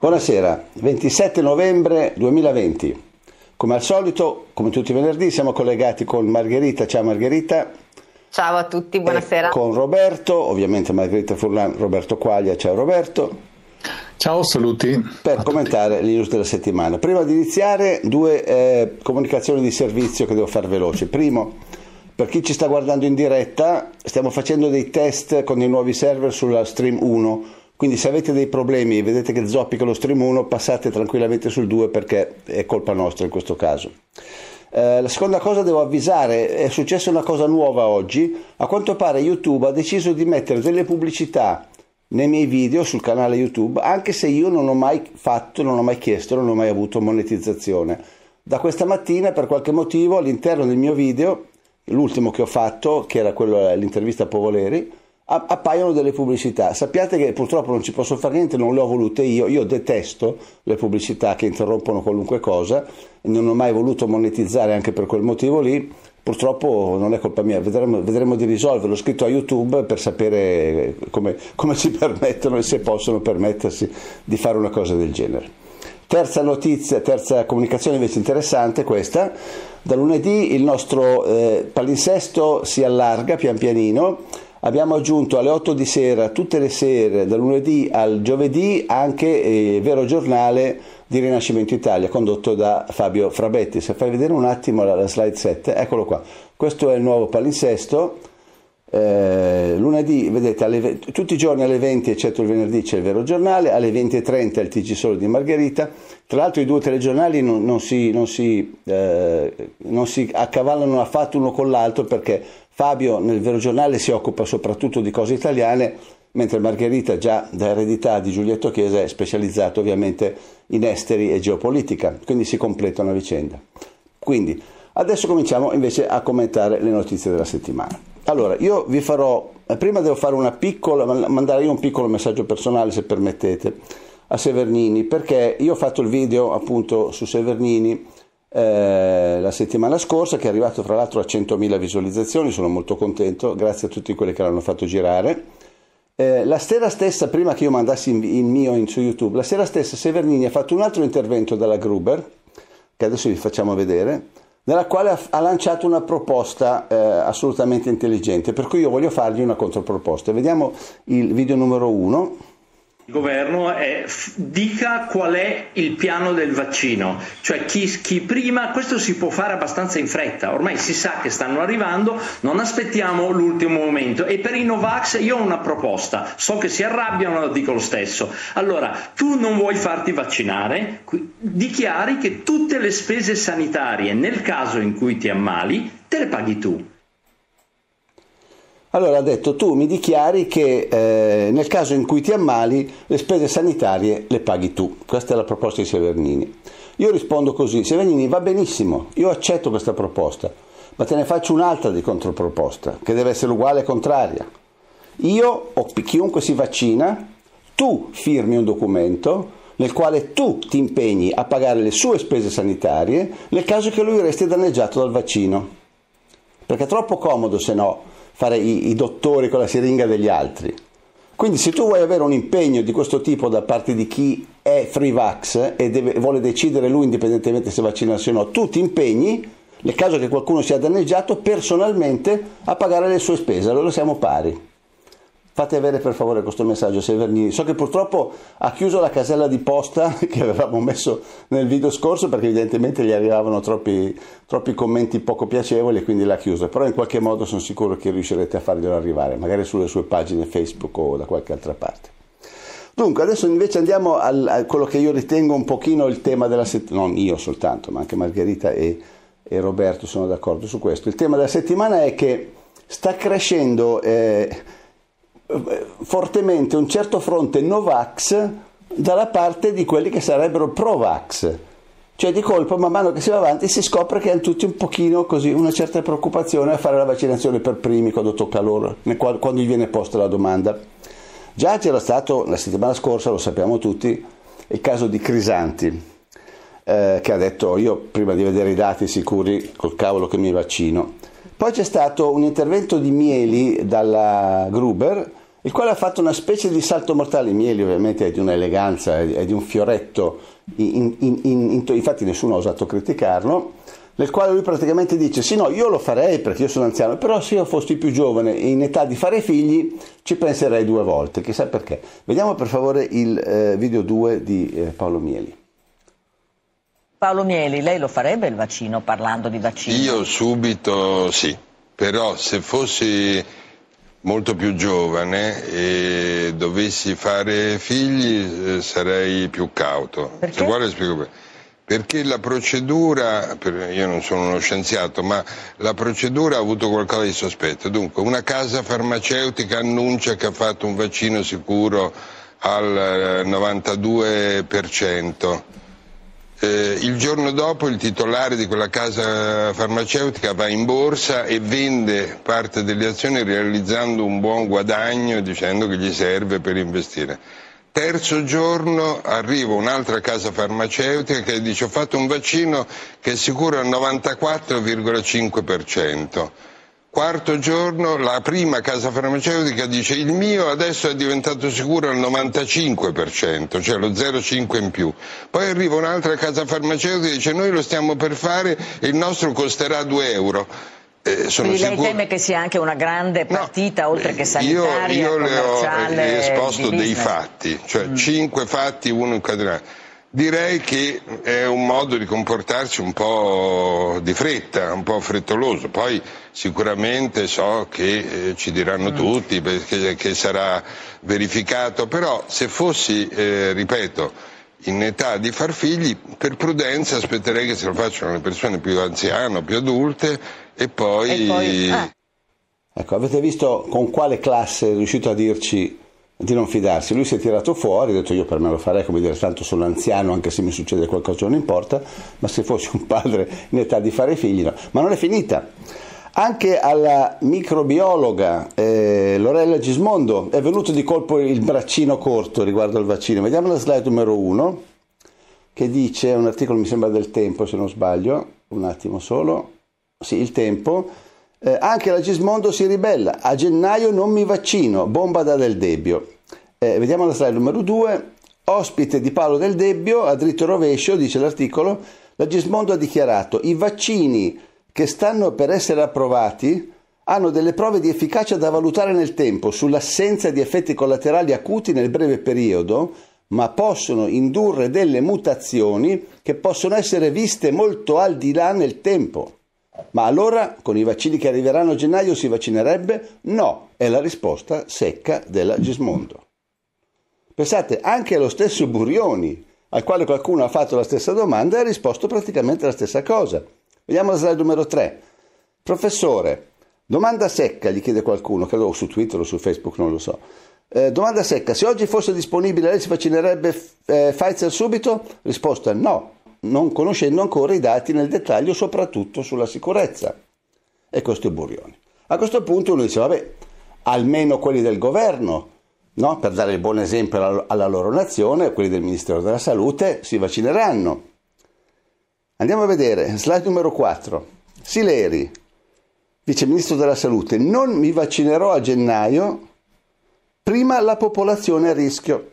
Buonasera, 27 novembre 2020. Come al solito, come tutti i venerdì, siamo collegati con Margherita. Ciao Margherita. Ciao a tutti, buonasera. E con Roberto, ovviamente Margherita Furlan, Roberto Quaglia. Ciao Roberto. Ciao, saluti. Per commentare le news della settimana. Prima di iniziare, due eh, comunicazioni di servizio che devo fare veloci. Primo, per chi ci sta guardando in diretta, stiamo facendo dei test con i nuovi server sulla Stream 1 quindi se avete dei problemi e vedete che zoppica lo stream 1, passate tranquillamente sul 2 perché è colpa nostra in questo caso. Eh, la seconda cosa devo avvisare, è successa una cosa nuova oggi, a quanto pare YouTube ha deciso di mettere delle pubblicità nei miei video sul canale YouTube, anche se io non ho mai fatto, non ho mai chiesto, non ho mai avuto monetizzazione. Da questa mattina, per qualche motivo, all'interno del mio video, l'ultimo che ho fatto, che era quello l'intervista a Povoleri, appaiono delle pubblicità. Sappiate che purtroppo non ci posso fare niente, non le ho volute io. Io detesto le pubblicità che interrompono qualunque cosa, non ho mai voluto monetizzare anche per quel motivo lì. Purtroppo non è colpa mia, vedremo, vedremo di risolverlo. Ho scritto a YouTube per sapere come, come ci permettono e se possono permettersi di fare una cosa del genere. Terza notizia, terza comunicazione invece interessante questa. Da lunedì il nostro eh, palinsesto si allarga pian pianino Abbiamo aggiunto alle 8 di sera, tutte le sere, dal lunedì al giovedì, anche il eh, vero giornale di Rinascimento Italia, condotto da Fabio Frabetti. Se fai vedere un attimo la, la slide 7, eccolo qua. Questo è il nuovo palinsesto. Eh, lunedì, vedete, alle, tutti i giorni alle 20, eccetto il venerdì, c'è il vero giornale, alle 20.30 il TG Solo di Margherita. Tra l'altro i due telegiornali non, non, si, non, si, eh, non si accavallano affatto uno con l'altro perché Fabio nel vero giornale si occupa soprattutto di cose italiane, mentre Margherita, già da eredità di Giulietto Chiesa, è specializzato ovviamente in esteri e geopolitica, quindi si completano a vicenda. Quindi, adesso cominciamo invece a commentare le notizie della settimana. Allora, io vi farò, eh, prima devo fare una piccola, mandare io un piccolo messaggio personale se permettete a Severnini, perché io ho fatto il video appunto su Severnini eh, la settimana scorsa, che è arrivato tra l'altro a 100.000 visualizzazioni, sono molto contento, grazie a tutti quelli che l'hanno fatto girare. Eh, la sera stessa, prima che io mandassi il mio in, su YouTube, la sera stessa Severnini ha fatto un altro intervento dalla Gruber, che adesso vi facciamo vedere, nella quale ha, ha lanciato una proposta eh, assolutamente intelligente, per cui io voglio fargli una controproposta. Vediamo il video numero uno il governo è, dica qual è il piano del vaccino, cioè chi, chi, prima, questo si può fare abbastanza in fretta, ormai si sa che stanno arrivando, non aspettiamo l'ultimo momento. E per i Novax io ho una proposta, so che si arrabbiano, dico lo stesso, allora tu non vuoi farti vaccinare, dichiari che tutte le spese sanitarie nel caso in cui ti ammali te le paghi tu allora ha detto tu mi dichiari che eh, nel caso in cui ti ammali le spese sanitarie le paghi tu. Questa è la proposta di Severnini. Io rispondo così, Severnini va benissimo, io accetto questa proposta, ma te ne faccio un'altra di controproposta, che deve essere uguale e contraria. Io o chiunque si vaccina, tu firmi un documento nel quale tu ti impegni a pagare le sue spese sanitarie nel caso che lui resti danneggiato dal vaccino. Perché è troppo comodo se no fare i, i dottori con la siringa degli altri. Quindi se tu vuoi avere un impegno di questo tipo da parte di chi è free vax e deve, vuole decidere lui indipendentemente se vaccinarsi o no, tu ti impegni, nel caso che qualcuno sia danneggiato, personalmente a pagare le sue spese, allora siamo pari. Fate avere per favore questo messaggio Severnini. So che purtroppo ha chiuso la casella di posta che avevamo messo nel video scorso perché evidentemente gli arrivavano troppi, troppi commenti poco piacevoli e quindi l'ha chiuso. Però in qualche modo sono sicuro che riuscirete a farglielo arrivare, magari sulle sue pagine Facebook o da qualche altra parte. Dunque, adesso invece andiamo al, a quello che io ritengo un pochino il tema della settimana, non io soltanto, ma anche Margherita e, e, Roberto sono d'accordo su questo. Il tema della settimana è che sta crescendo... Eh, fortemente un certo fronte Novax dalla parte di quelli che sarebbero Pro-Vax. Cioè di colpo, man mano che si va avanti, si scopre che hanno tutti un pochino così, una certa preoccupazione a fare la vaccinazione per primi quando tocca loro, quando gli viene posta la domanda. Già c'era stato la settimana scorsa, lo sappiamo tutti, il caso di Crisanti, eh, che ha detto io prima di vedere i dati sicuri col cavolo che mi vaccino. Poi c'è stato un intervento di Mieli dalla Gruber il quale ha fatto una specie di salto mortale. Mieli ovviamente è di un'eleganza, è di un fioretto, in, in, in, infatti nessuno ha osato criticarlo, nel quale lui praticamente dice sì no, io lo farei perché io sono anziano, però se io fossi più giovane e in età di fare figli ci penserei due volte, chissà perché. Vediamo per favore il eh, video 2 di eh, Paolo Mieli. Paolo Mieli, lei lo farebbe il vaccino parlando di vaccino? Io subito sì, però se fossi molto più giovane e dovessi fare figli eh, sarei più cauto. Perché? Se vuole spiego perché. Perché la procedura, io non sono uno scienziato, ma la procedura ha avuto qualcosa di sospetto. Dunque, una casa farmaceutica annuncia che ha fatto un vaccino sicuro al 92%. Eh, il giorno dopo il titolare di quella casa farmaceutica va in borsa e vende parte delle azioni realizzando un buon guadagno dicendo che gli serve per investire. Terzo giorno arriva un'altra casa farmaceutica che dice ho fatto un vaccino che è sicuro al 94,5%. Quarto giorno la prima casa farmaceutica dice il mio adesso è diventato sicuro al 95%, cioè lo 0,5 in più. Poi arriva un'altra casa farmaceutica e dice noi lo stiamo per fare e il nostro costerà 2 euro. Eh, Quindi lei sicuro... teme che sia anche una grande partita, no, oltre che sanitaria, Io, io le ho esposto dei fatti, cioè mm. cinque fatti, uno incatenato. Direi che è un modo di comportarsi un po' di fretta, un po' frettoloso. Poi sicuramente so che eh, ci diranno mm. tutti perché, che sarà verificato, però se fossi, eh, ripeto, in età di far figli, per prudenza aspetterei che se lo facciano le persone più anziane, più adulte e poi... E poi ah. Ecco, avete visto con quale classe è riuscito a dirci di non fidarsi. Lui si è tirato fuori, ha detto io per me lo farei, come dire, tanto sono anziano, anche se mi succede qualcosa non importa, ma se fossi un padre in età di fare figli no. Ma non è finita. Anche alla microbiologa eh, Lorella Gismondo è venuto di colpo il braccino corto riguardo al vaccino. Vediamo la slide numero uno, che dice, un articolo mi sembra del tempo se non sbaglio, un attimo solo, sì, il tempo, eh, anche la Gismondo si ribella, a gennaio non mi vaccino, bomba da Del Debbio. Eh, vediamo la slide numero 2, ospite di Paolo Del Debbio, a dritto rovescio, dice l'articolo, la Gismondo ha dichiarato i vaccini che stanno per essere approvati hanno delle prove di efficacia da valutare nel tempo sull'assenza di effetti collaterali acuti nel breve periodo, ma possono indurre delle mutazioni che possono essere viste molto al di là nel tempo. Ma allora con i vaccini che arriveranno a gennaio si vaccinerebbe? No, è la risposta secca della Gismondo. Pensate, anche lo stesso Burioni, al quale qualcuno ha fatto la stessa domanda, ha risposto praticamente la stessa cosa. Vediamo la slide numero 3. Professore, domanda secca, gli chiede qualcuno, credo su Twitter o su Facebook, non lo so. Eh, domanda secca, se oggi fosse disponibile lei si vaccinerebbe eh, Pfizer subito? Risposta no, non conoscendo ancora i dati nel dettaglio, soprattutto sulla sicurezza. E questo è Burioni. A questo punto uno dice, vabbè, almeno quelli del governo, no? per dare il buon esempio alla, alla loro nazione, quelli del Ministero della Salute, si vaccineranno. Andiamo a vedere, slide numero 4. Sileri, vice ministro della Salute, non mi vaccinerò a gennaio, prima la popolazione a rischio.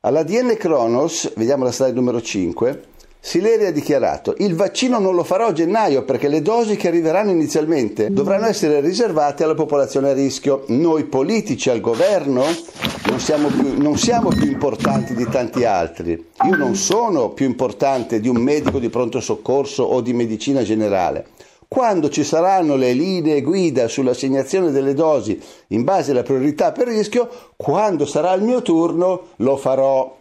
Alla DN Kronos, vediamo la slide numero 5, Sileri ha dichiarato il vaccino non lo farò a gennaio perché le dosi che arriveranno inizialmente dovranno essere riservate alla popolazione a rischio. Noi politici al governo non siamo, più, non siamo più importanti di tanti altri. Io non sono più importante di un medico di pronto soccorso o di medicina generale. Quando ci saranno le linee guida sull'assegnazione delle dosi in base alla priorità per rischio, quando sarà il mio turno lo farò.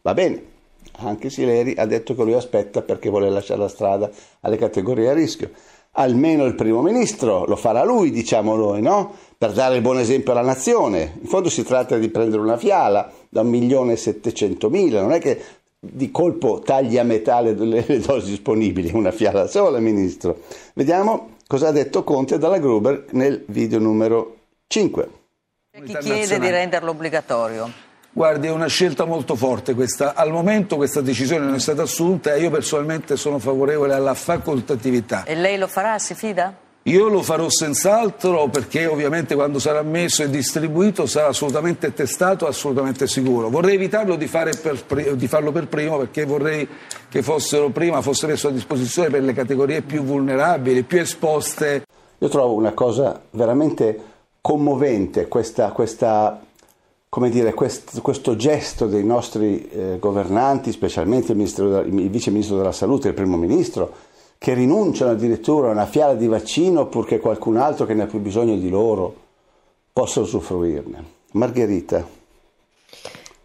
Va bene, anche Sileri ha detto che lui aspetta perché vuole lasciare la strada alle categorie a rischio. Almeno il primo ministro lo farà lui, diciamo noi, no? Per dare il buon esempio alla nazione. In fondo si tratta di prendere una fiala da un milione e settecentomila, non è che di colpo taglia a metà le, le dosi disponibili, una fiala sola, ministro. Vediamo cosa ha detto Conte dalla Gruber nel video numero 5. Chi chiede di renderlo obbligatorio? Guardi, è una scelta molto forte questa. Al momento questa decisione non è stata assunta e io personalmente sono favorevole alla facoltatività. E lei lo farà, si fida? Io lo farò senz'altro perché ovviamente quando sarà messo e distribuito sarà assolutamente testato, assolutamente sicuro. Vorrei evitarlo di, per, di, farlo per primo perché vorrei che fossero prima, fosse messo a disposizione per le categorie più vulnerabili, più esposte. Io trovo una cosa veramente commovente questa, questa come dire, quest, questo gesto dei nostri eh, governanti, specialmente il, il Vice Ministro della Salute e il Primo Ministro, che rinunciano addirittura a una fiala di vaccino purché qualcun altro che ne ha più bisogno di loro possa usufruirne. Margherita.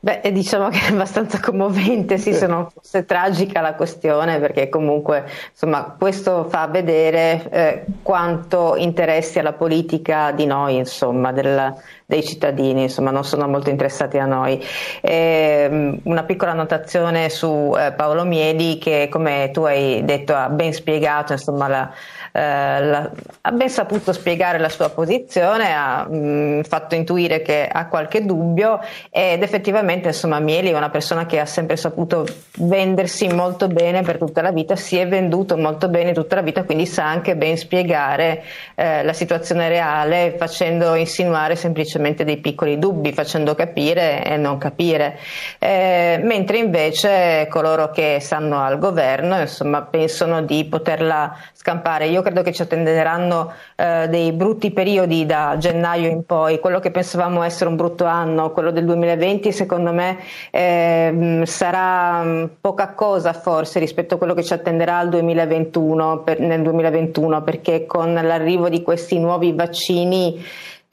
Beh, diciamo che è abbastanza commovente, sì, se non fosse tragica la questione, perché comunque insomma, questo fa vedere eh, quanto interessi alla politica di noi, insomma, del, dei cittadini, insomma, non sono molto interessati a noi. Eh, una piccola annotazione su eh, Paolo Mieli, che come tu hai detto ha ben spiegato insomma, la, eh, la, ha ben saputo spiegare la sua posizione, ha mh, mm, fatto intuire che ha qualche dubbio ed effettivamente insomma Mieli è una persona che ha sempre saputo vendersi molto bene per tutta la vita, si è venduto molto bene tutta la vita, quindi sa anche ben spiegare eh, la situazione reale facendo insinuare semplicemente dei piccoli dubbi, facendo capire e non capire. Eh, mentre invece coloro che stanno al governo insomma pensano di poterla scampare. Io credo che ci attenderanno eh, dei brutti periodi da gennaio in poi. Quello che pensavamo essere un brutto anno, quello del 2020, secondo me eh, sarà mm, poca cosa forse rispetto a quello che ci attenderà 2021, per, nel 2021, perché con l'arrivo di questi nuovi vaccini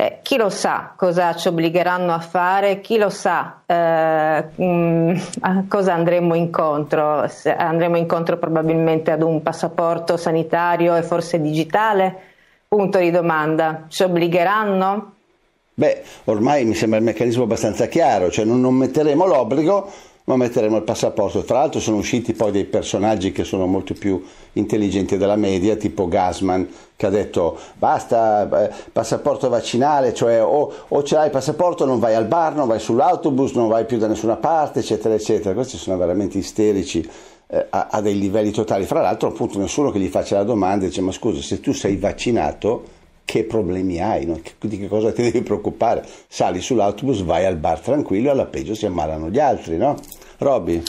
eh, chi lo sa cosa ci obbligheranno a fare, chi lo sa eh, mm, a cosa andremo incontro. Se andremo incontro probabilmente ad un passaporto sanitario e forse digitale? Punto di domanda. Ci obbligheranno? Beh, ormai mi sembra il meccanismo abbastanza chiaro, cioè non, non metteremo l'obbligo, ma metteremo il passaporto. Tra l'altro sono usciti poi dei personaggi che sono molto più intelligenti della media, tipo Gasman, che ha detto basta eh, passaporto vaccinale, cioè o, o ce l'hai il passaporto non vai al bar, non vai sull'autobus, non vai più da nessuna parte, eccetera, eccetera. Questi sono veramente isterici eh, a, a, dei livelli totali. Fra l'altro appunto nessuno che gli faccia la domanda dice ma scusa se tu sei vaccinato che problemi hai, no? di che cosa ti devi preoccupare? Sali sull'autobus, vai al bar tranquillo, alla peggio si ammalano gli altri, no? Robby?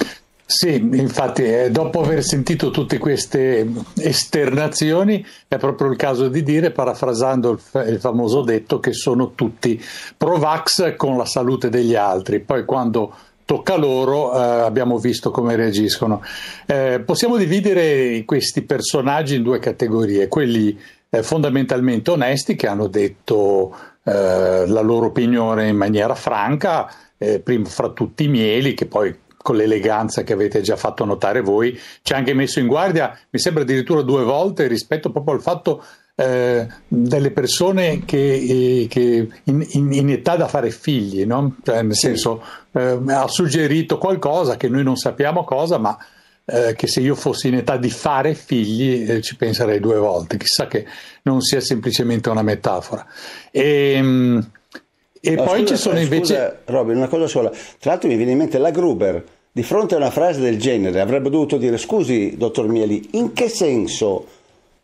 Sì, infatti eh, dopo aver sentito tutte queste esternazioni è proprio il caso di dire, parafrasando il, fa- il famoso detto, che sono tutti pro-vax con la salute degli altri. Poi quando tocca loro, eh, abbiamo visto come reagiscono. Eh, possiamo dividere questi personaggi in due categorie, quelli eh, fondamentalmente onesti che hanno detto eh, la loro opinione in maniera franca, eh, prima fra tutti i mieli, che poi con l'eleganza che avete già fatto notare voi, ci ha anche messo in guardia, mi sembra addirittura due volte, rispetto proprio al fatto eh, delle persone che, eh, che in, in, in, età da fare figli, no? cioè, nel senso eh, ha suggerito qualcosa che noi non sappiamo cosa, ma eh, che se io fossi in età di fare figli eh, ci penserei due volte, chissà che non sia semplicemente una metafora. E, ehm, e no, poi scusa, ci sono invece... Scusa Robin, una cosa sola, tra l'altro mi viene in mente la Gruber, di fronte a una frase del genere avrebbe dovuto dire scusi dottor Mieli, in che senso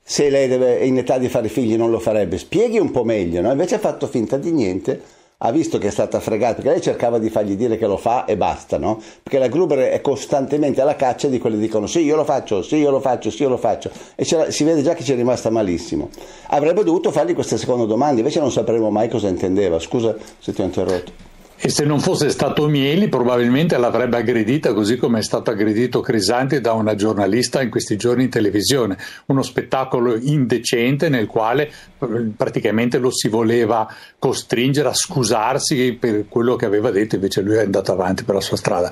se lei deve, è in età di fare figli non lo farebbe? Spieghi un po' meglio, no? invece ha fatto finta di niente ha visto che è stata fregata, perché lei cercava di fargli dire che lo fa e basta, no? Perché la Gruber è costantemente alla caccia di quelli che dicono sì, io lo faccio, sì, io lo faccio, sì, io lo faccio. E si vede già che ci è rimasta malissimo. Avrebbe dovuto fargli questa seconda domanda, invece non sapremo mai cosa intendeva. Scusa se ti ho interrotto. E se non fosse stato Mieli, probabilmente l'avrebbe aggredita così come è stato aggredito Crisanti da una giornalista in questi giorni in televisione. Uno spettacolo indecente nel quale eh, praticamente lo si voleva costringere a scusarsi per quello che aveva detto, invece lui è andato avanti per la sua strada.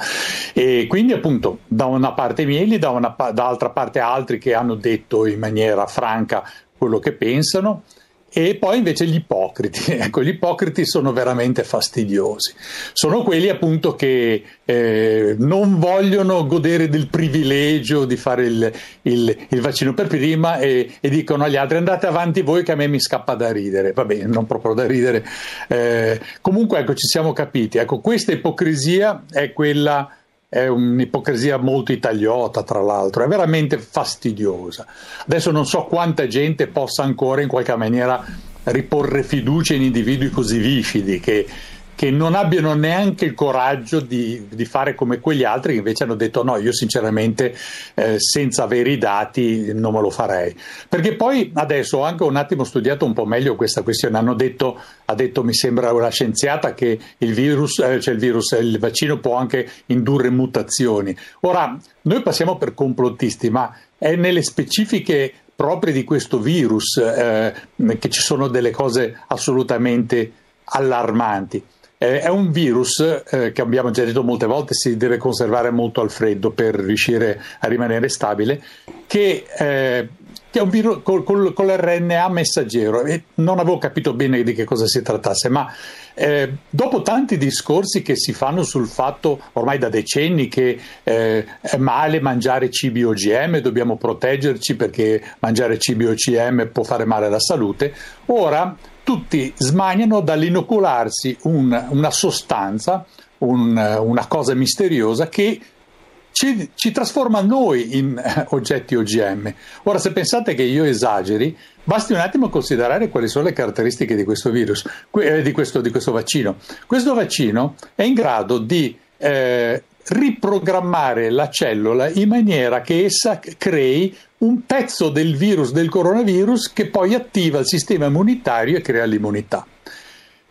E quindi, appunto, da una parte Mieli, da una, dall'altra parte altri che hanno detto in maniera franca quello che pensano. E poi invece gli ipocriti, ecco, gli ipocriti sono veramente fastidiosi. Sono quelli appunto che eh, non vogliono godere del privilegio di fare il, il, il vaccino per prima e, e, dicono agli altri andate avanti voi che a me mi scappa da ridere. Va bene, non proprio da ridere. Eh, comunque ecco, ci siamo capiti. Ecco, questa ipocrisia è quella è un'ipocrisia molto italiota, tra l'altro, è veramente fastidiosa. Adesso non so quanta gente possa ancora in qualche maniera riporre fiducia in individui così viscidi che che non abbiano neanche il coraggio di, di, fare come quegli altri che invece hanno detto no, io sinceramente eh, senza avere i dati non me lo farei. Perché poi adesso ho anche un attimo studiato un po' meglio questa questione, hanno detto, ha detto mi sembra una scienziata che il virus, eh, cioè il virus, il vaccino può anche indurre mutazioni. Ora, noi passiamo per complottisti, ma è nelle specifiche proprie di questo virus eh, che ci sono delle cose assolutamente allarmanti. Eh, è un virus eh, che abbiamo già detto molte volte si deve conservare molto al freddo per riuscire a rimanere stabile, che, eh, che è un virus col, col, con l'RNA messaggero. E non avevo capito bene di che cosa si trattasse, ma eh, dopo tanti discorsi che si fanno sul fatto ormai da decenni che eh, è male mangiare cibi OGM, dobbiamo proteggerci perché mangiare cibi OGM può fare male alla salute, ora tutti smaniano dall'inocularsi un, una sostanza, un, una cosa misteriosa che ci, ci, trasforma noi in eh, oggetti OGM. Ora, se pensate che io esageri, basti un attimo considerare quali sono le caratteristiche di questo virus, eh, di, questo, di, questo, vaccino. Questo vaccino è in grado di eh, riprogrammare la cellula in maniera che essa crei un pezzo del virus del coronavirus che poi attiva il sistema immunitario e crea l'immunità.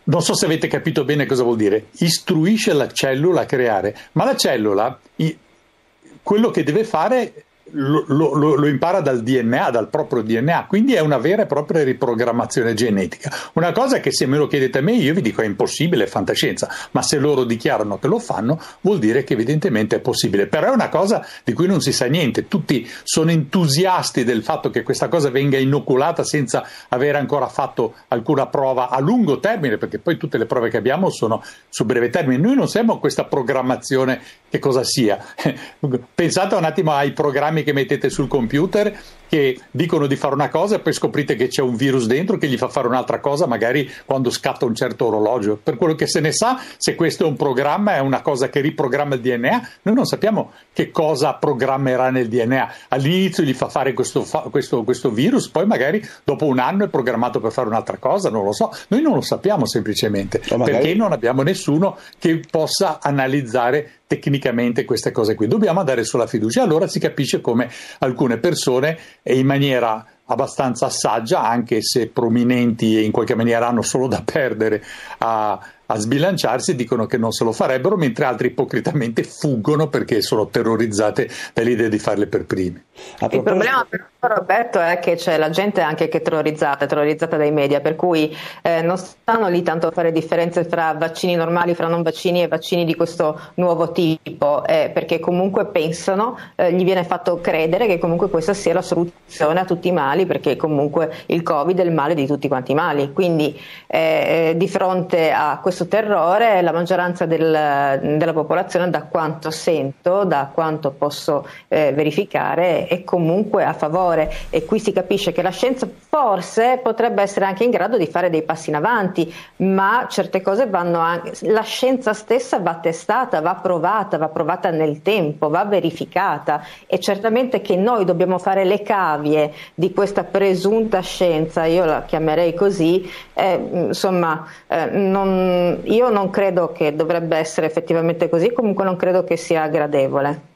Non so se avete capito bene cosa vuol dire. Istruisce la cellula a creare, ma la cellula quello che deve fare lo, lo, lo, impara dal DNA, dal proprio DNA, quindi è una vera e propria riprogrammazione genetica. Una cosa che se me lo chiedete a me io vi dico è impossibile, è fantascienza, ma se loro dichiarano che lo fanno vuol dire che evidentemente è possibile. Però è una cosa di cui non si sa niente, tutti sono entusiasti del fatto che questa cosa venga inoculata senza avere ancora fatto alcuna prova a lungo termine, perché poi tutte le prove che abbiamo sono su breve termine. Noi non siamo questa programmazione che cosa sia. Pensate un attimo ai programmi che mettete sul computer che dicono di fare una cosa e poi scoprite che c'è un virus dentro che gli fa fare un'altra cosa, magari quando scatta un certo orologio. Per quello che se ne sa, se questo è un programma, è una cosa che riprogramma il DNA, noi non sappiamo che cosa programmerà nel DNA. All'inizio gli fa fare questo, questo, questo virus, poi magari dopo un anno è programmato per fare un'altra cosa, non lo so. Noi non lo sappiamo semplicemente, magari... perché non abbiamo nessuno che possa analizzare tecnicamente queste cose qui. Dobbiamo andare sulla fiducia. Allora si capisce come alcune persone e in maniera abbastanza saggia, anche se prominenti e in qualche maniera hanno solo da perdere a, a sbilanciarsi, dicono che non se lo farebbero, mentre altri ipocritamente fuggono perché sono terrorizzate dall'idea di farle per primi. Il problema però Roberto è che c'è la gente anche che è terrorizzata, terrorizzata dai media, per cui eh, non stanno lì tanto a fare differenze tra vaccini normali, fra non vaccini e vaccini di questo nuovo tipo, eh, perché comunque pensano, eh, gli viene fatto credere che comunque questa sia la soluzione a tutti i mali, perché comunque il Covid è il male di tutti quanti i mali. Quindi eh, eh, di fronte a questo terrore la maggioranza del, della popolazione, da quanto sento, da quanto posso eh, verificare, è comunque a favore. E qui si capisce che la scienza forse potrebbe essere anche in grado di fare dei passi in avanti, ma certe cose vanno anche, la scienza stessa va testata, va provata, va provata nel tempo, va verificata. E certamente che noi dobbiamo fare le cavie di questa presunta scienza, io la chiamerei così, eh, insomma eh, non, io non credo che dovrebbe essere effettivamente così, comunque non credo che sia gradevole.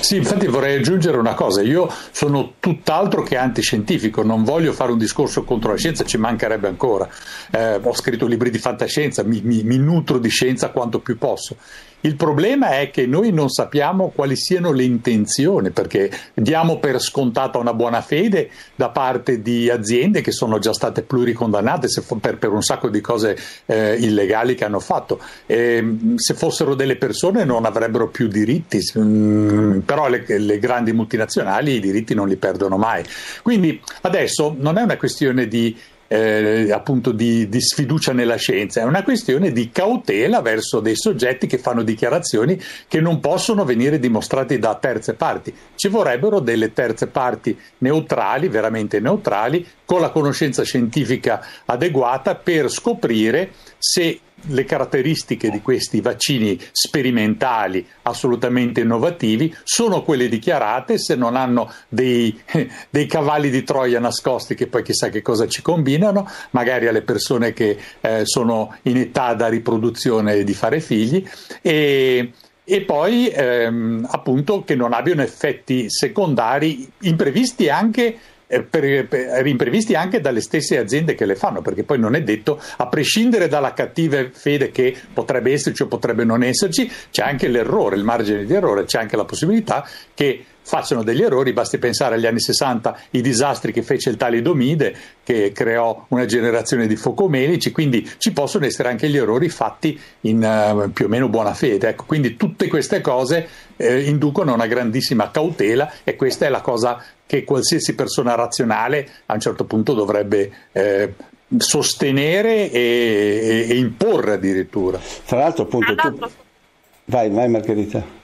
Sì, infatti vorrei aggiungere una cosa, io sono tutt'altro che antiscientifico, non voglio fare un discorso contro la scienza, ci mancherebbe ancora, eh, ho scritto libri di fantascienza, mi, mi, mi nutro di scienza quanto più posso. Il problema è che noi non sappiamo quali siano le intenzioni, perché diamo per scontata una buona fede da parte di aziende che sono già state pluricondannate per, per un sacco di cose eh, illegali che hanno fatto. E, se fossero delle persone non avrebbero più diritti, mm, però le, le grandi multinazionali i diritti non li perdono mai. Quindi adesso non è una questione di eh, appunto di, di, sfiducia nella scienza, è una questione di cautela verso dei soggetti che fanno dichiarazioni che non possono venire dimostrate da terze parti. Ci vorrebbero delle terze parti neutrali, veramente neutrali, con la conoscenza scientifica adeguata per scoprire se le caratteristiche di questi vaccini sperimentali assolutamente innovativi sono quelle dichiarate, se non hanno dei, dei, cavalli di Troia nascosti che poi chissà che cosa ci combinano, magari alle persone che eh, sono in età da riproduzione di fare figli e, e poi ehm, appunto che non abbiano effetti secondari imprevisti anche per, per, imprevisti anche dalle stesse aziende che le fanno, perché poi non è detto, a prescindere dalla cattiva fede che potrebbe esserci o potrebbe non esserci, c'è anche l'errore, il margine di errore, c'è anche la possibilità che facciano degli errori, basti pensare agli anni 60, i disastri che fece il talidomide, che creò una generazione di focomelici, quindi ci possono essere anche gli errori fatti in uh, più o meno buona fede. Ecco, quindi tutte queste cose eh, inducono una grandissima cautela e questa è la cosa che qualsiasi persona razionale a un certo punto dovrebbe eh, sostenere e, e, imporre addirittura. Tra l'altro, appunto, tu... vai, vai Margherita.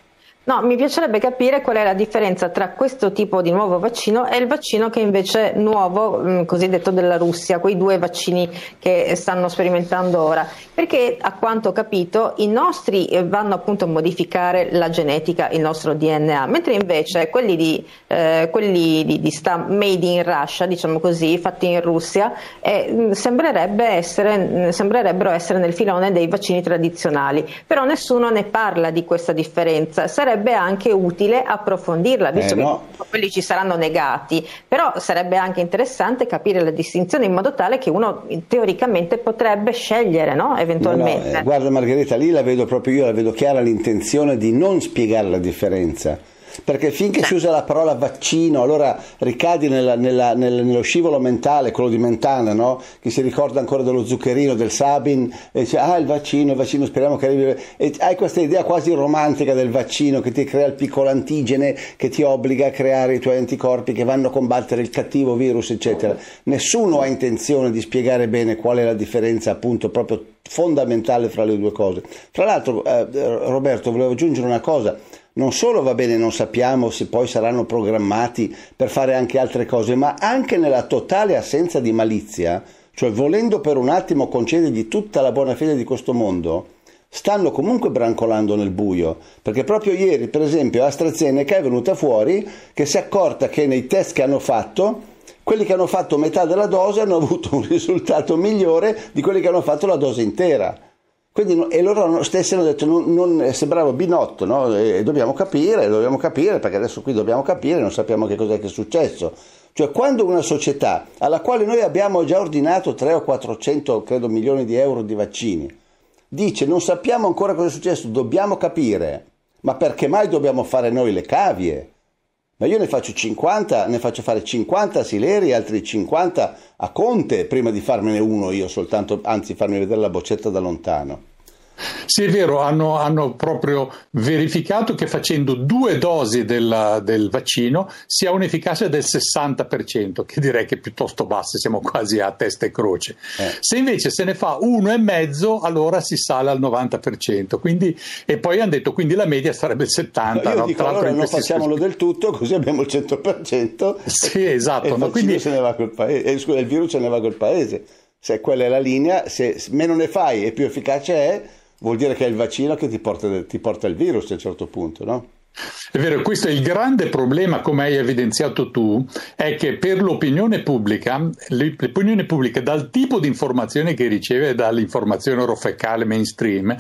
No, mi piacerebbe capire qual è la differenza tra questo tipo di nuovo vaccino e il vaccino che invece è nuovo, mm, cosiddetto della Russia, quei due vaccini che stanno sperimentando ora. Perché a quanto ho capito i nostri eh, vanno appunto a modificare la genetica, il nostro DNA, mentre invece quelli di, eh, quelli di, di sta made in Russia, diciamo così, fatti in Russia, eh, mm, sembrerebbe essere, mm, sembrerebbero essere nel filone dei vaccini tradizionali. Però nessuno ne parla di questa differenza. Sarebbe sarebbe anche utile approfondirla, visto eh, no. che quelli ci saranno negati, però sarebbe anche interessante capire la distinzione in modo tale che uno teoricamente potrebbe scegliere, no? eventualmente. No, no, eh, guarda Margherita, lì la vedo proprio io, la vedo chiara l'intenzione di non spiegare la differenza perché finché si usa la parola vaccino allora ricadi nella, nella, nel, nello scivolo mentale, quello di Mentana, no? che si ricorda ancora dello zuccherino, del Sabin, e dice ah il vaccino, il vaccino speriamo che arrivi, e hai questa idea quasi romantica del vaccino che ti crea il piccolo antigene che ti obbliga a creare i tuoi anticorpi che vanno a combattere il cattivo virus, eccetera. Nessuno ha intenzione di spiegare bene qual è la differenza appunto proprio fondamentale fra le due cose. Tra l'altro, eh, Roberto, volevo aggiungere una cosa non solo va bene, non sappiamo se poi saranno programmati per fare anche altre cose, ma anche nella totale assenza di malizia, cioè volendo per un attimo concedergli tutta la buona fede di questo mondo, stanno comunque brancolando nel buio, perché proprio ieri, per esempio, AstraZeneca è venuta fuori che si è accorta che nei test che hanno fatto quelli che hanno fatto metà della dose hanno avuto un risultato migliore di quelli che hanno fatto la dose intera. Quindi, e loro stessi hanno detto, non, non, sembrava binotto, no? dobbiamo capire, dobbiamo capire, perché adesso qui dobbiamo capire, non sappiamo che cos'è che è successo. Cioè quando una società alla quale noi abbiamo già ordinato 3 o 400 credo, milioni di euro di vaccini, dice non sappiamo ancora cosa è successo, dobbiamo capire, ma perché mai dobbiamo fare noi le cavie? Ma io ne faccio 50, ne faccio fare 50 a Sileri e altri 50 a Conte prima di farmene uno io soltanto, anzi farmi vedere la boccetta da lontano. Sì, è vero, hanno, hanno, proprio verificato che facendo due dosi del, del, vaccino si ha un'efficacia del 60%, che direi che è piuttosto bassa, siamo quasi a testa e croce. Eh. Se invece se ne fa uno e mezzo, allora si sale al 90%. Quindi, e poi hanno detto quindi la media sarebbe il 70%. No, io no? dico, Tra allora non facciamolo del tutto, così abbiamo il 100%. Sì, esatto. E ma quindi... se ne va col paese, eh, scusa, il virus se ne va col paese. Se quella è la linea, se meno ne fai e più efficace è, vuol dire che è il vaccino che ti porta, ti porta il virus a un certo punto, no? È vero, questo è il grande problema, come hai evidenziato tu, è che per l'opinione pubblica, l'opinione pubblica dal tipo di informazione che riceve dall'informazione orofecale mainstream,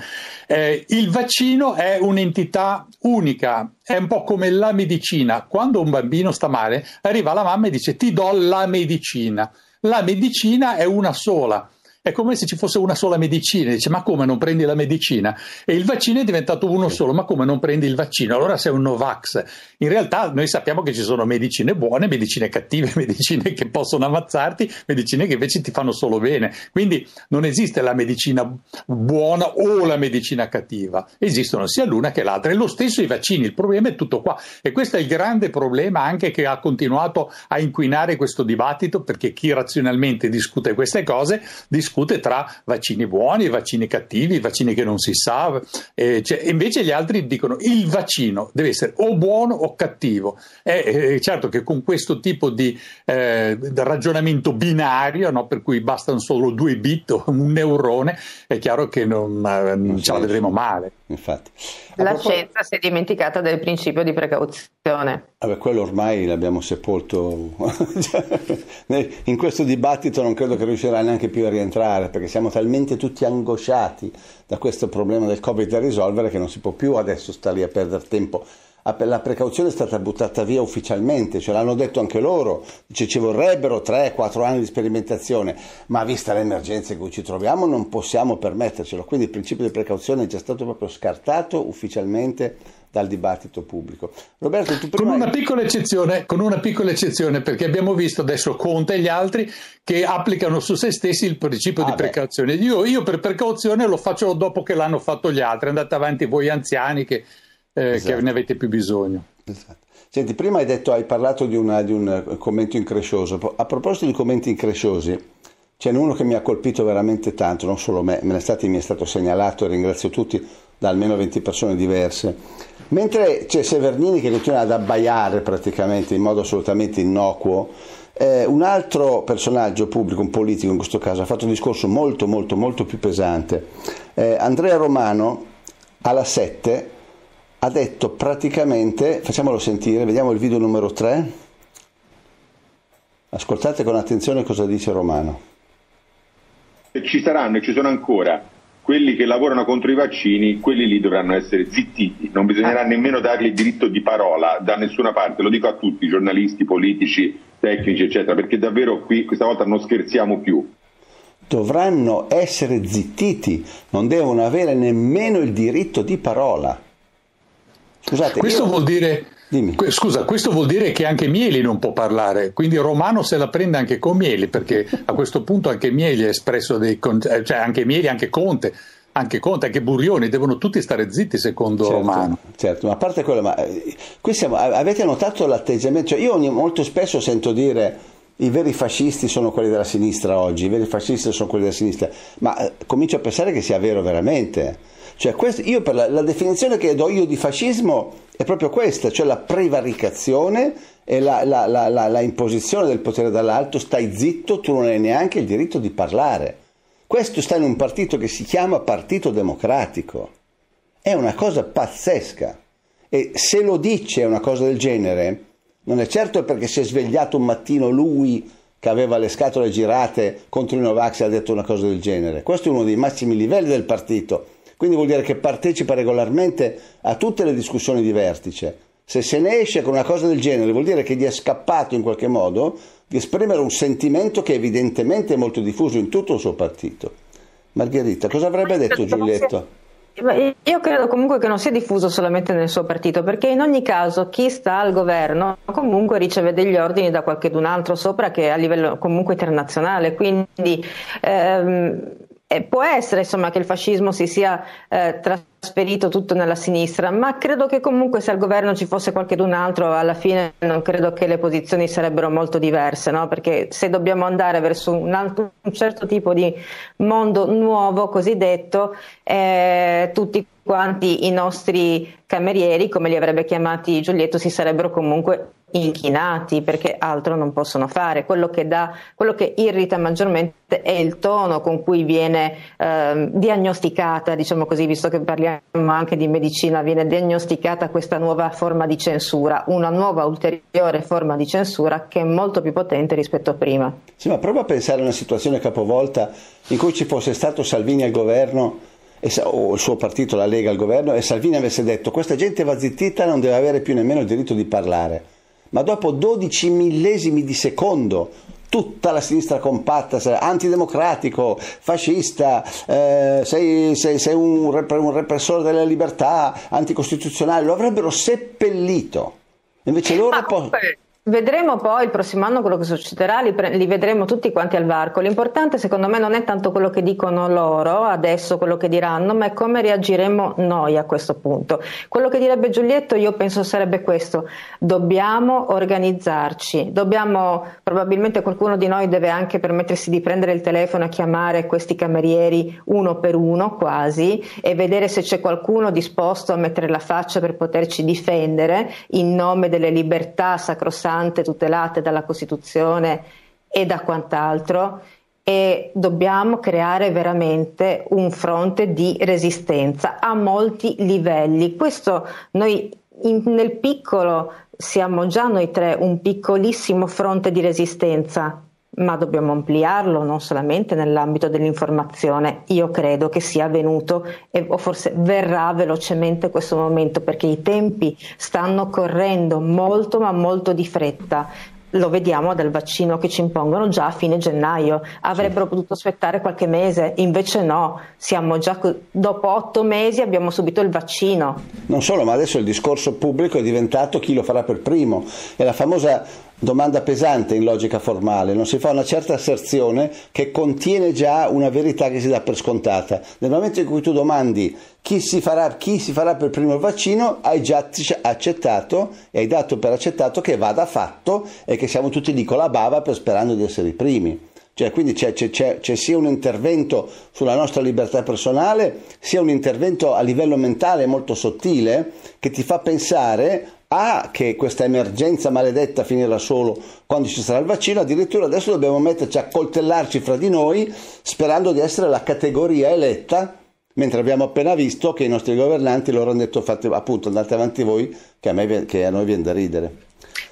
eh, il vaccino è un'entità unica, è un po' come la medicina. Quando un bambino sta male, arriva la mamma e dice ti do la medicina. La medicina è una sola è come se ci fosse una sola medicina. Dice, ma come non prendi la medicina? E il vaccino è diventato uno solo, ma come non prendi il vaccino? Allora sei un Novax. In realtà noi sappiamo che ci sono medicine buone, medicine cattive, medicine che possono ammazzarti, medicine che invece ti fanno solo bene. Quindi non esiste la medicina buona o la medicina cattiva. Esistono sia l'una che l'altra. E lo stesso i vaccini. Il problema è tutto qua. E questo è il grande problema anche che ha continuato a inquinare questo dibattito, perché chi razionalmente discute queste cose discute discute tra vaccini buoni, vaccini cattivi, vaccini che non si sa. Eh, cioè, invece gli altri dicono il vaccino deve essere o buono o cattivo. È, è certo che con questo tipo di eh, ragionamento binario, no, per cui bastano solo due bit o un neurone, è chiaro che non, eh, non ce la vedremo male. Infatti. La propos- scienza si è dimenticata del principio di precauzione. Vabbè, quello ormai l'abbiamo sepolto. In questo dibattito non credo che riuscirà neanche più a rientrare perché siamo talmente tutti angosciati da questo problema del Covid da risolvere che non si può più adesso stare lì a perdere tempo la precauzione è stata buttata via ufficialmente, ce l'hanno detto anche loro, Dice, ci vorrebbero 3-4 anni di sperimentazione, ma vista l'emergenza in cui ci troviamo non possiamo permettercelo, quindi il principio di precauzione è già stato proprio scartato ufficialmente dal dibattito pubblico. Roberto, tu prima... con, una piccola eccezione, con una piccola eccezione, perché abbiamo visto adesso Conte e gli altri che applicano su se stessi il principio ah, di precauzione. Io, io per precauzione lo faccio dopo che l'hanno fatto gli altri, andate avanti voi anziani che eh, esatto. che ne avete più bisogno. Esatto. Senti, prima hai, detto, hai parlato di, una, di, un commento increscioso. A proposito di commenti incresciosi, c'è uno che mi ha colpito veramente tanto, non solo me, me ne stati, mi è stato segnalato e ringrazio tutti da almeno 20 persone diverse. Mentre c'è Severnini che continua ad abbaiare praticamente in modo assolutamente innocuo, eh, un altro personaggio pubblico, un politico in questo caso, ha fatto un discorso molto molto molto più pesante. Eh, Andrea Romano alla 7 ha detto praticamente, facciamolo sentire, vediamo il video numero 3. Ascoltate con attenzione cosa dice Romano. Ci saranno e ci sono ancora quelli che lavorano contro i vaccini, quelli lì dovranno essere zittiti, non bisognerà ah. nemmeno dargli il diritto di parola da nessuna parte, lo dico a tutti, giornalisti, politici, tecnici, eccetera, perché davvero qui questa volta non scherziamo più. Dovranno essere zittiti, non devono avere nemmeno il diritto di parola. Scusate, questo io... vuol dire Scusa, questo vuol dire che anche Mieli non può parlare, quindi Romano se la prende anche con Mieli, perché a questo punto anche Mieli ha espresso dei eh, cioè anche Mieli, anche Conte, anche Conte, anche Burioni, devono tutti stare zitti secondo certo, Romano. Certo, ma a parte quello, ma eh, qui siamo, avete notato l'atteggiamento? Cioè io ogni, molto spesso sento dire i veri fascisti sono quelli della sinistra oggi, i veri fascisti sono quelli della sinistra, ma eh, comincio a pensare che sia vero veramente. Cioè, questo, io per la, la, definizione che do io di fascismo è proprio questa, cioè la prevaricazione e la, la, la, imposizione del potere dall'alto, stai zitto, tu non hai neanche il diritto di parlare. Questo sta in un partito che si chiama Partito Democratico. È una cosa pazzesca. E se lo dice una cosa del genere, non è certo perché si è svegliato un mattino lui che aveva le scatole girate contro i Novax e ha detto una cosa del genere. Questo è uno dei massimi livelli del partito quindi vuol dire che partecipa regolarmente a tutte le discussioni di vertice. Se se ne esce con una cosa del genere vuol dire che gli è scappato in qualche modo di esprimere un sentimento che evidentemente è molto diffuso in tutto il suo partito. Margherita, cosa avrebbe detto Giulietto? Io credo comunque che non sia diffuso solamente nel suo partito, perché in ogni caso chi sta al governo comunque riceve degli ordini da qualcun altro sopra che è a livello comunque internazionale, quindi ehm, eh, può essere insomma, che il fascismo si sia eh, trasferito tutto nella sinistra, ma credo che comunque se al governo ci fosse qualcun altro, alla fine non credo che le posizioni sarebbero molto diverse, no? perché se dobbiamo andare verso un, altro, un certo tipo di mondo nuovo cosiddetto, eh, tutti quanti i nostri camerieri, come li avrebbe chiamati Giulietto, si sarebbero comunque inchinati perché altro non possono fare. Quello che, dà, quello che irrita maggiormente è il tono con cui viene eh, diagnosticata, diciamo così, visto che parliamo anche di medicina, viene diagnosticata questa nuova forma di censura, una nuova ulteriore forma di censura che è molto più potente rispetto a prima. Sì, ma prova a pensare a una situazione capovolta in cui ci fosse stato Salvini al governo o il suo partito, la Lega al governo, e Salvini avesse detto questa gente va zittita, non deve avere più nemmeno il diritto di parlare. Ma dopo 12 millesimi di secondo tutta la sinistra compatta, antidemocratico, fascista, eh, sei, sei, sei un, rep- un, repressore della libertà, anticostituzionale, lo avrebbero seppellito. Invece loro... Comunque, Vedremo poi il prossimo anno quello che succederà, li, pre- li, vedremo tutti quanti al varco. L'importante secondo me non è tanto quello che dicono loro adesso, quello che diranno, ma è come reagiremo noi a questo punto. Quello che direbbe Giulietto io penso sarebbe questo, dobbiamo organizzarci, dobbiamo, probabilmente qualcuno di noi deve anche permettersi di prendere il telefono e chiamare questi camerieri uno per uno quasi e vedere se c'è qualcuno disposto a mettere la faccia per poterci difendere in nome delle libertà sacrosante tante tutelate dalla Costituzione e da quant'altro e dobbiamo creare veramente un fronte di resistenza a molti livelli. Questo noi in, nel piccolo siamo già noi tre un piccolissimo fronte di resistenza, ma dobbiamo ampliarlo non solamente nell'ambito dell'informazione. Io credo che sia venuto e, o forse verrà velocemente questo momento perché i tempi stanno correndo molto ma molto di fretta. Lo vediamo dal vaccino che ci impongono già a fine gennaio. Avrebbero sì. potuto aspettare qualche mese, invece no. Siamo già dopo otto mesi abbiamo subito il vaccino. Non solo, ma adesso il discorso pubblico è diventato chi lo farà per primo. È la famosa domanda pesante in logica formale, non si fa una certa asserzione che contiene già una verità che si dà per scontata. Nel momento in cui tu domandi chi si farà, chi si farà per primo il vaccino, hai già accettato e hai dato per accettato che vada fatto e che siamo tutti lì con la bava per sperando di essere i primi. Cioè, quindi c'è, c'è, c'è, sia un intervento sulla nostra libertà personale, sia un intervento a livello mentale molto sottile che ti fa pensare a che questa emergenza maledetta finirà solo quando ci sarà il vaccino, addirittura adesso dobbiamo metterci a coltellarci fra di noi sperando di essere la categoria eletta, mentre abbiamo appena visto che i nostri governanti loro hanno detto fate, appunto andate avanti voi che a, me, che a noi viene da ridere.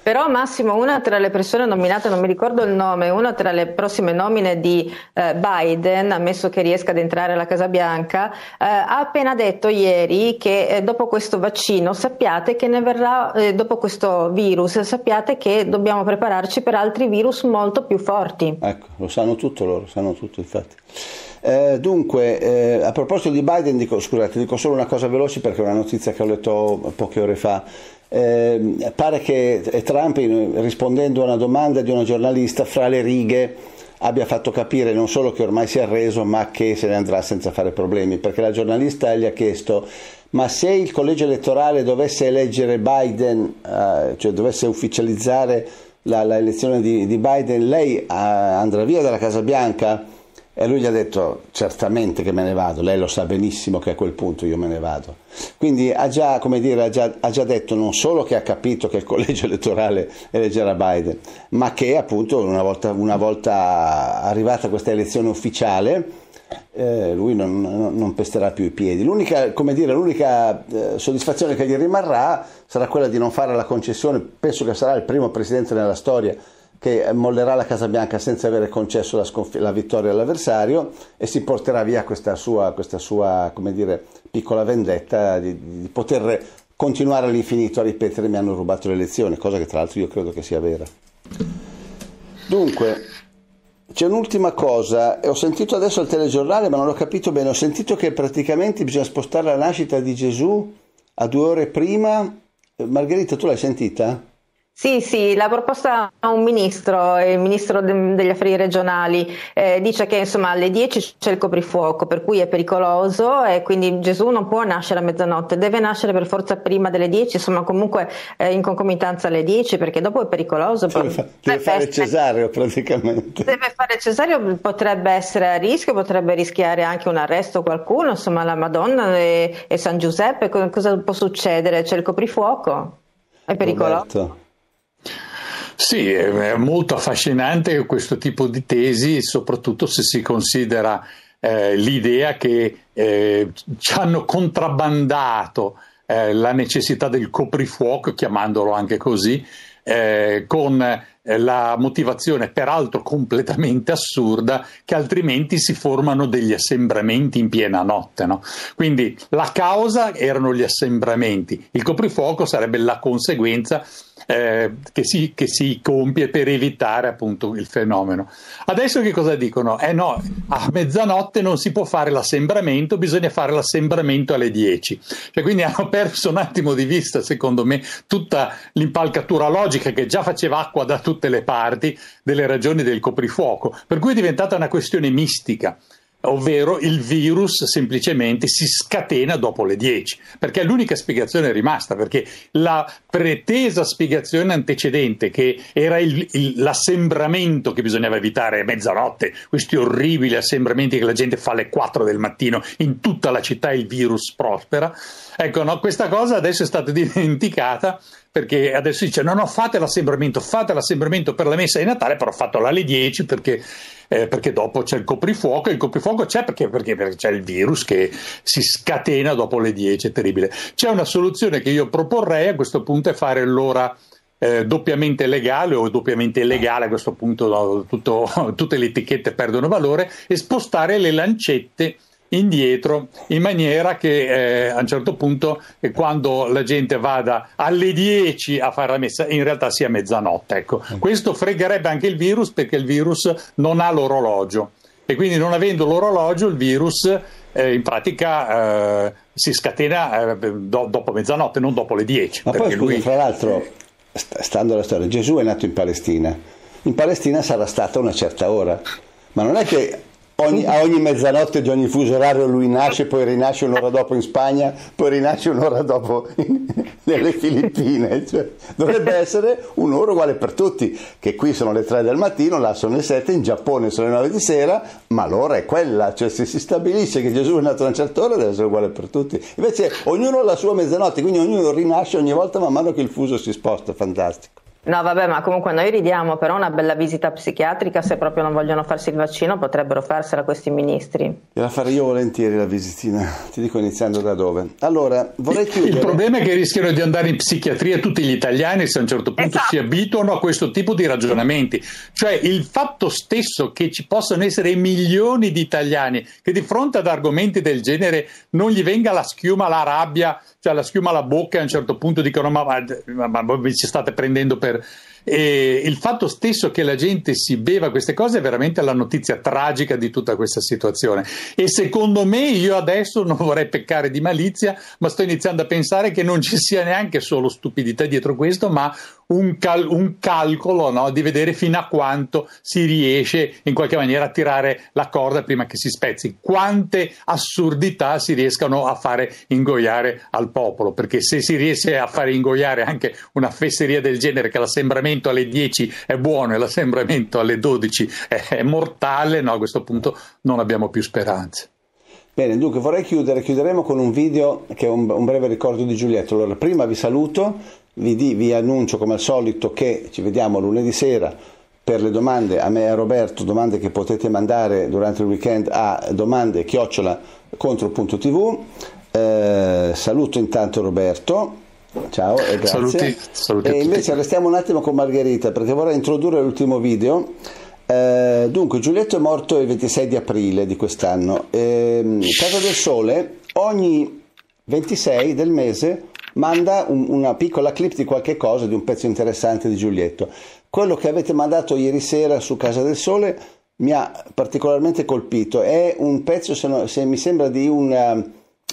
Però Massimo, una tra le persone nominate, non mi ricordo il nome, una tra le prossime nomine di eh, Biden, ammesso che riesca ad entrare alla Casa Bianca, eh, ha appena detto ieri che eh, dopo questo vaccino sappiate che ne verrà, eh, dopo questo virus, sappiate che dobbiamo prepararci per altri virus molto più forti. Ecco, lo sanno tutto loro, sanno tutto infatti. Eh, dunque, eh, a proposito di Biden, dico, scusate, dico solo una cosa veloce perché è una notizia che ho letto poche ore fa. Eh, pare che Trump, rispondendo a una domanda di una giornalista, fra le righe abbia fatto capire non solo che ormai si è arreso, ma che se ne andrà senza fare problemi, perché la giornalista gli ha chiesto ma se il collegio elettorale dovesse eleggere Biden, eh, cioè dovesse ufficializzare la, la elezione di, di, Biden, lei eh, andrà via dalla Casa Bianca? E lui gli ha detto certamente che me ne vado, lei lo sa benissimo che a quel punto io me ne vado. Quindi ha già, dire, ha già, ha già detto non solo che ha capito che il collegio elettorale eleggerà Biden, ma che appunto una volta, una volta arrivata questa elezione ufficiale eh, lui non, non, non, pesterà più i piedi. L'unica, dire, l'unica eh, soddisfazione che gli rimarrà sarà quella di non fare la concessione, penso che sarà il primo presidente nella storia che mollerà la Casa Bianca senza avere concesso la, sconf- la vittoria all'avversario e si porterà via questa sua, questa sua dire, piccola vendetta di, di, poter continuare all'infinito a ripetere mi hanno rubato le elezioni, cosa che tra l'altro io credo che sia vera. Dunque, c'è un'ultima cosa, ho sentito adesso il telegiornale ma non ho capito bene, ho sentito che praticamente bisogna spostare la nascita di Gesù a due ore prima. Margherita, tu l'hai sentita? Sì, sì, l'ha proposta un ministro, il ministro de- degli affari regionali, eh, dice che insomma alle 10 c'è il coprifuoco, per cui è pericoloso e quindi Gesù non può nascere a mezzanotte, deve nascere per forza prima delle 10, insomma comunque eh, in concomitanza alle 10 perché dopo è pericoloso. Deve, fa- deve fare cesareo praticamente. Deve fare cesareo, potrebbe essere a rischio, potrebbe rischiare anche un arresto qualcuno, insomma la Madonna e, e San Giuseppe, cosa può succedere? C'è il coprifuoco, è pericoloso. Roberto. Sì, è molto affascinante questo tipo di tesi, soprattutto se si considera eh, l'idea che eh, ci hanno contrabbandato eh, la necessità del coprifuoco, chiamandolo anche così, eh, con la motivazione peraltro completamente assurda che altrimenti si formano degli assembramenti in piena notte. No? Quindi la causa erano gli assembramenti, il coprifuoco sarebbe la conseguenza eh, che, si, che, si, compie per evitare appunto il fenomeno. Adesso che cosa dicono? Eh no, a mezzanotte non si può fare l'assembramento, bisogna fare l'assembramento alle 10. Cioè, quindi hanno perso un attimo di vista, secondo me, tutta l'impalcatura logica che già faceva acqua da tutte le parti delle ragioni del coprifuoco, per cui è diventata una questione mistica ovvero il virus semplicemente si scatena dopo le 10, perché è l'unica spiegazione rimasta, perché la pretesa spiegazione antecedente, che era il, il, l'assembramento che bisognava evitare a mezzanotte, questi orribili assembramenti che la gente fa alle 4 del mattino, in tutta la città il virus prospera, ecco, no, questa cosa adesso è stata dimenticata perché adesso dice no no fate l'assembramento, fate l'assembramento per la messa di Natale, però fatelo alle 10 perché, eh, perché dopo c'è il coprifuoco e il coprifuoco c'è perché, perché, perché, c'è il virus che si scatena dopo le 10, è terribile. C'è una soluzione che io proporrei a questo punto è fare l'ora eh, doppiamente legale o doppiamente illegale, a questo punto no, tutto, tutte le etichette perdono valore, e spostare le lancette indietro in maniera che eh, a un certo punto eh, quando la gente vada alle 10 a fare la messa in realtà sia mezzanotte ecco. Mm. questo fregherebbe anche il virus perché il virus non ha l'orologio e quindi non avendo l'orologio il virus eh, in pratica eh, si scatena eh, do- dopo mezzanotte non dopo le 10 ma poi lui... fra l'altro stando alla storia Gesù è nato in Palestina in Palestina sarà stata una certa ora ma non è che Ogni, a ogni mezzanotte di ogni fuso orario lui nasce, poi rinasce un'ora dopo in Spagna, poi rinasce un'ora dopo in, nelle Filippine. Cioè, dovrebbe essere un'ora uguale per tutti, che qui sono le 3 del mattino, là sono le 7, in Giappone sono le 9 di sera, ma l'ora è quella, cioè se si stabilisce che Gesù è nato a una certa ora deve essere uguale per tutti. Invece ognuno ha la sua mezzanotte, quindi ognuno rinasce ogni volta man mano che il fuso si sposta, fantastico. No, vabbè, ma comunque noi ridiamo, però una bella visita psichiatrica, se proprio non vogliono farsi il vaccino, potrebbero farsela questi ministri. La farei io volentieri la visitina, ti dico iniziando da dove. Allora, vorrei chiudere. Il problema è che rischiano di andare in psichiatria tutti gli italiani se a un certo punto esatto. si abituano a questo tipo di ragionamenti. Cioè il fatto stesso che ci possano essere milioni di italiani che di fronte ad argomenti del genere non gli venga la schiuma, la rabbia, cioè la schiuma alla bocca e a un certo punto dicono ma, ma, ma, ma vi ci state prendendo per e il fatto stesso che la gente si beva queste cose è veramente la notizia tragica di tutta questa situazione. E secondo me io adesso non vorrei peccare di malizia, ma sto iniziando a pensare che non ci sia neanche solo stupidità dietro questo, ma un, cal- un calcolo no? di vedere fino a quanto si riesce in qualche maniera a tirare la corda prima che si spezzi, quante assurdità si riescano a fare ingoiare al popolo, perché se si riesce a fare ingoiare anche una fesseria del genere che l'assembramento alle 10 è buono e l'assembramento alle 12 è, mortale, no, a questo punto non abbiamo più speranze. Bene, dunque vorrei chiudere, chiuderemo con un video che è un, un breve ricordo di Giulietto. Allora, prima vi saluto, vi, di, vi annuncio come al solito che ci vediamo lunedì sera per le domande a me e a Roberto, domande che potete mandare durante il weekend a domande chiocciola contro.tv. Eh, saluto intanto Roberto Ciao e grazie. Saluti, saluti e invece restiamo un attimo con Margherita perché vorrei introdurre l'ultimo video. Eh, dunque, Giulietto è morto il 26 di aprile di quest'anno. Eh, Casa del Sole ogni 26 del mese manda un, una piccola clip di qualche cosa, di un pezzo interessante di Giulietto. Quello che avete mandato ieri sera su Casa del Sole mi ha particolarmente colpito. È un pezzo, se, no, se mi sembra, di un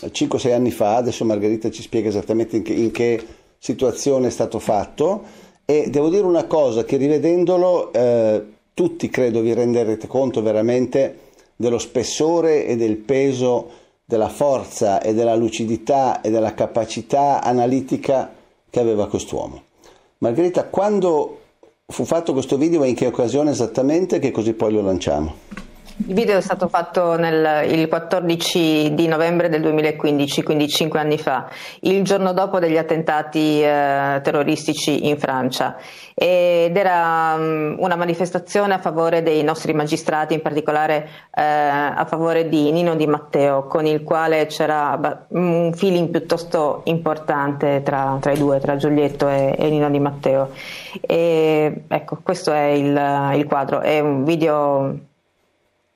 5-6 anni fa, adesso Margherita ci spiega esattamente in che, in che, situazione è stato fatto e devo dire una cosa che rivedendolo eh, tutti credo vi renderete conto veramente dello spessore e del peso della forza e della lucidità e della capacità analitica che aveva quest'uomo. Margherita, quando fu fatto questo video e in che occasione esattamente che così poi lo lanciamo? Il video è stato fatto nel, il 14 di novembre del 2015, quindi cinque anni fa, il giorno dopo degli attentati eh, terroristici in Francia ed era um, una manifestazione a favore dei nostri magistrati, in particolare eh, a favore di Nino Di Matteo, con il quale c'era un feeling piuttosto importante tra, tra i due, tra Giulietto e, e, Nino Di Matteo. E, ecco, questo è il, il quadro, è un video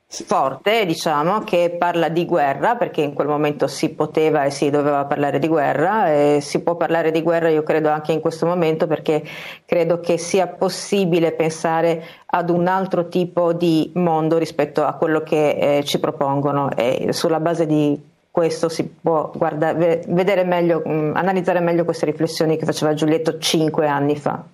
forte, diciamo, che parla di guerra, perché in quel momento si poteva e si doveva parlare di guerra, e si può parlare di guerra, io credo, anche in questo momento, perché credo che sia possibile pensare ad un altro tipo di mondo rispetto a quello che eh, ci propongono. E sulla base di questo si può guardare, vedere meglio, mm, analizzare meglio queste riflessioni che faceva Giulietto cinque anni fa.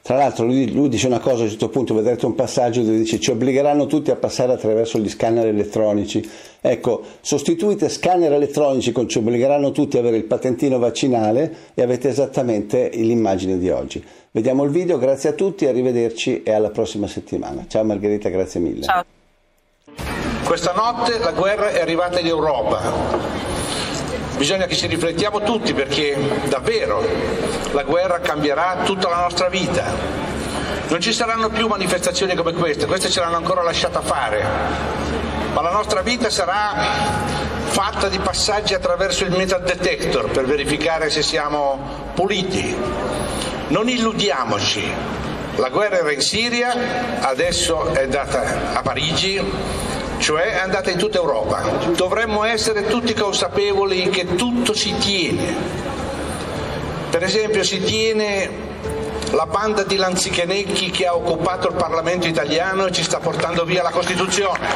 Tra l'altro lui, lui, dice una cosa a un certo punto, vedrete un passaggio dove dice ci obbligheranno tutti a passare attraverso gli scanner elettronici. Ecco, sostituite scanner elettronici con ci obbligheranno tutti ad avere il patentino vaccinale e avete esattamente l'immagine di oggi. Vediamo il video, grazie a tutti, arrivederci e alla prossima settimana. Ciao Margherita, grazie mille. Ciao. Questa notte la guerra è arrivata in Europa. Bisogna che ci riflettiamo tutti perché davvero la guerra cambierà tutta la nostra vita. Non ci saranno più manifestazioni come queste, queste ce l'hanno ancora lasciata fare, ma la nostra vita sarà fatta di passaggi attraverso il metal detector per verificare se siamo puliti. Non illudiamoci, la guerra era in Siria, adesso è andata a Parigi, cioè è andata in tutta Europa. Dovremmo essere tutti consapevoli che tutto si tiene. Per esempio si tiene la banda di lanzichenecchi che ha occupato il Parlamento italiano e ci sta portando via la Costituzione.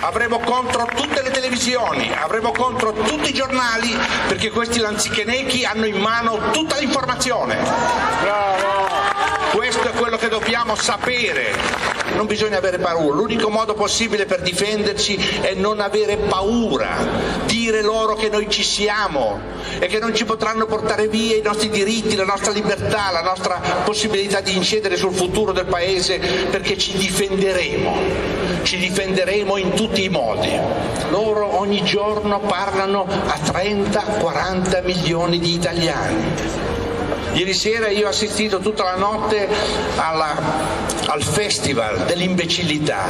Avremo contro tutte le televisioni, avremo contro tutti i giornali perché questi lanzichenecchi hanno in mano tutta l'informazione. Bravo! Questo è quello che dobbiamo sapere non bisogna avere paura, l'unico modo possibile per difenderci è non avere paura, dire loro che noi ci siamo e che non ci potranno portare via i nostri diritti, la nostra libertà, la nostra possibilità di incedere sul futuro del Paese perché ci difenderemo, ci difenderemo in tutti i modi. Loro ogni giorno parlano a 30-40 milioni di italiani. Ieri sera io ho assistito tutta la notte alla, al festival dell'imbecillità.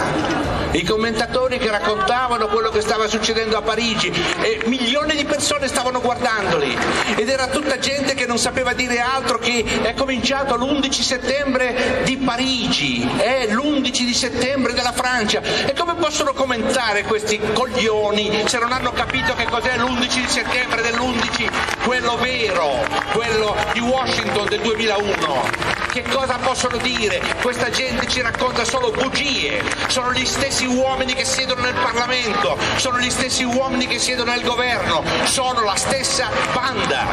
I commentatori che raccontavano quello che stava succedendo a Parigi e milioni di persone stavano guardandoli ed era tutta gente che non sapeva dire altro che è cominciato l'11 settembre di Parigi, è l'11 di settembre della Francia. E come possono commentare questi coglioni se non hanno capito che cos'è l'11 di settembre dell'11, quello vero, quello di Washington? Del 2001. Che cosa possono dire? Questa gente ci racconta solo bugie, sono gli stessi uomini che siedono nel Parlamento, sono gli stessi uomini che siedono nel governo, sono la stessa banda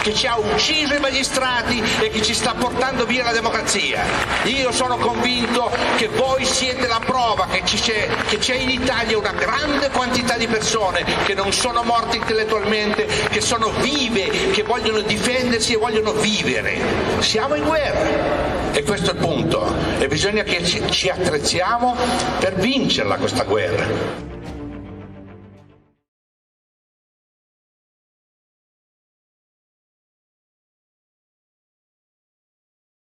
che ci ha ucciso i magistrati e che ci sta portando via la democrazia. Io sono convinto che voi siete la prova che, c'è, in Italia una grande quantità di persone che non sono morte intellettualmente, che sono vive, che vogliono difendersi e vogliono vivere. Siamo in guerra e questo è il punto e bisogna che ci attrezziamo per vincerla questa guerra.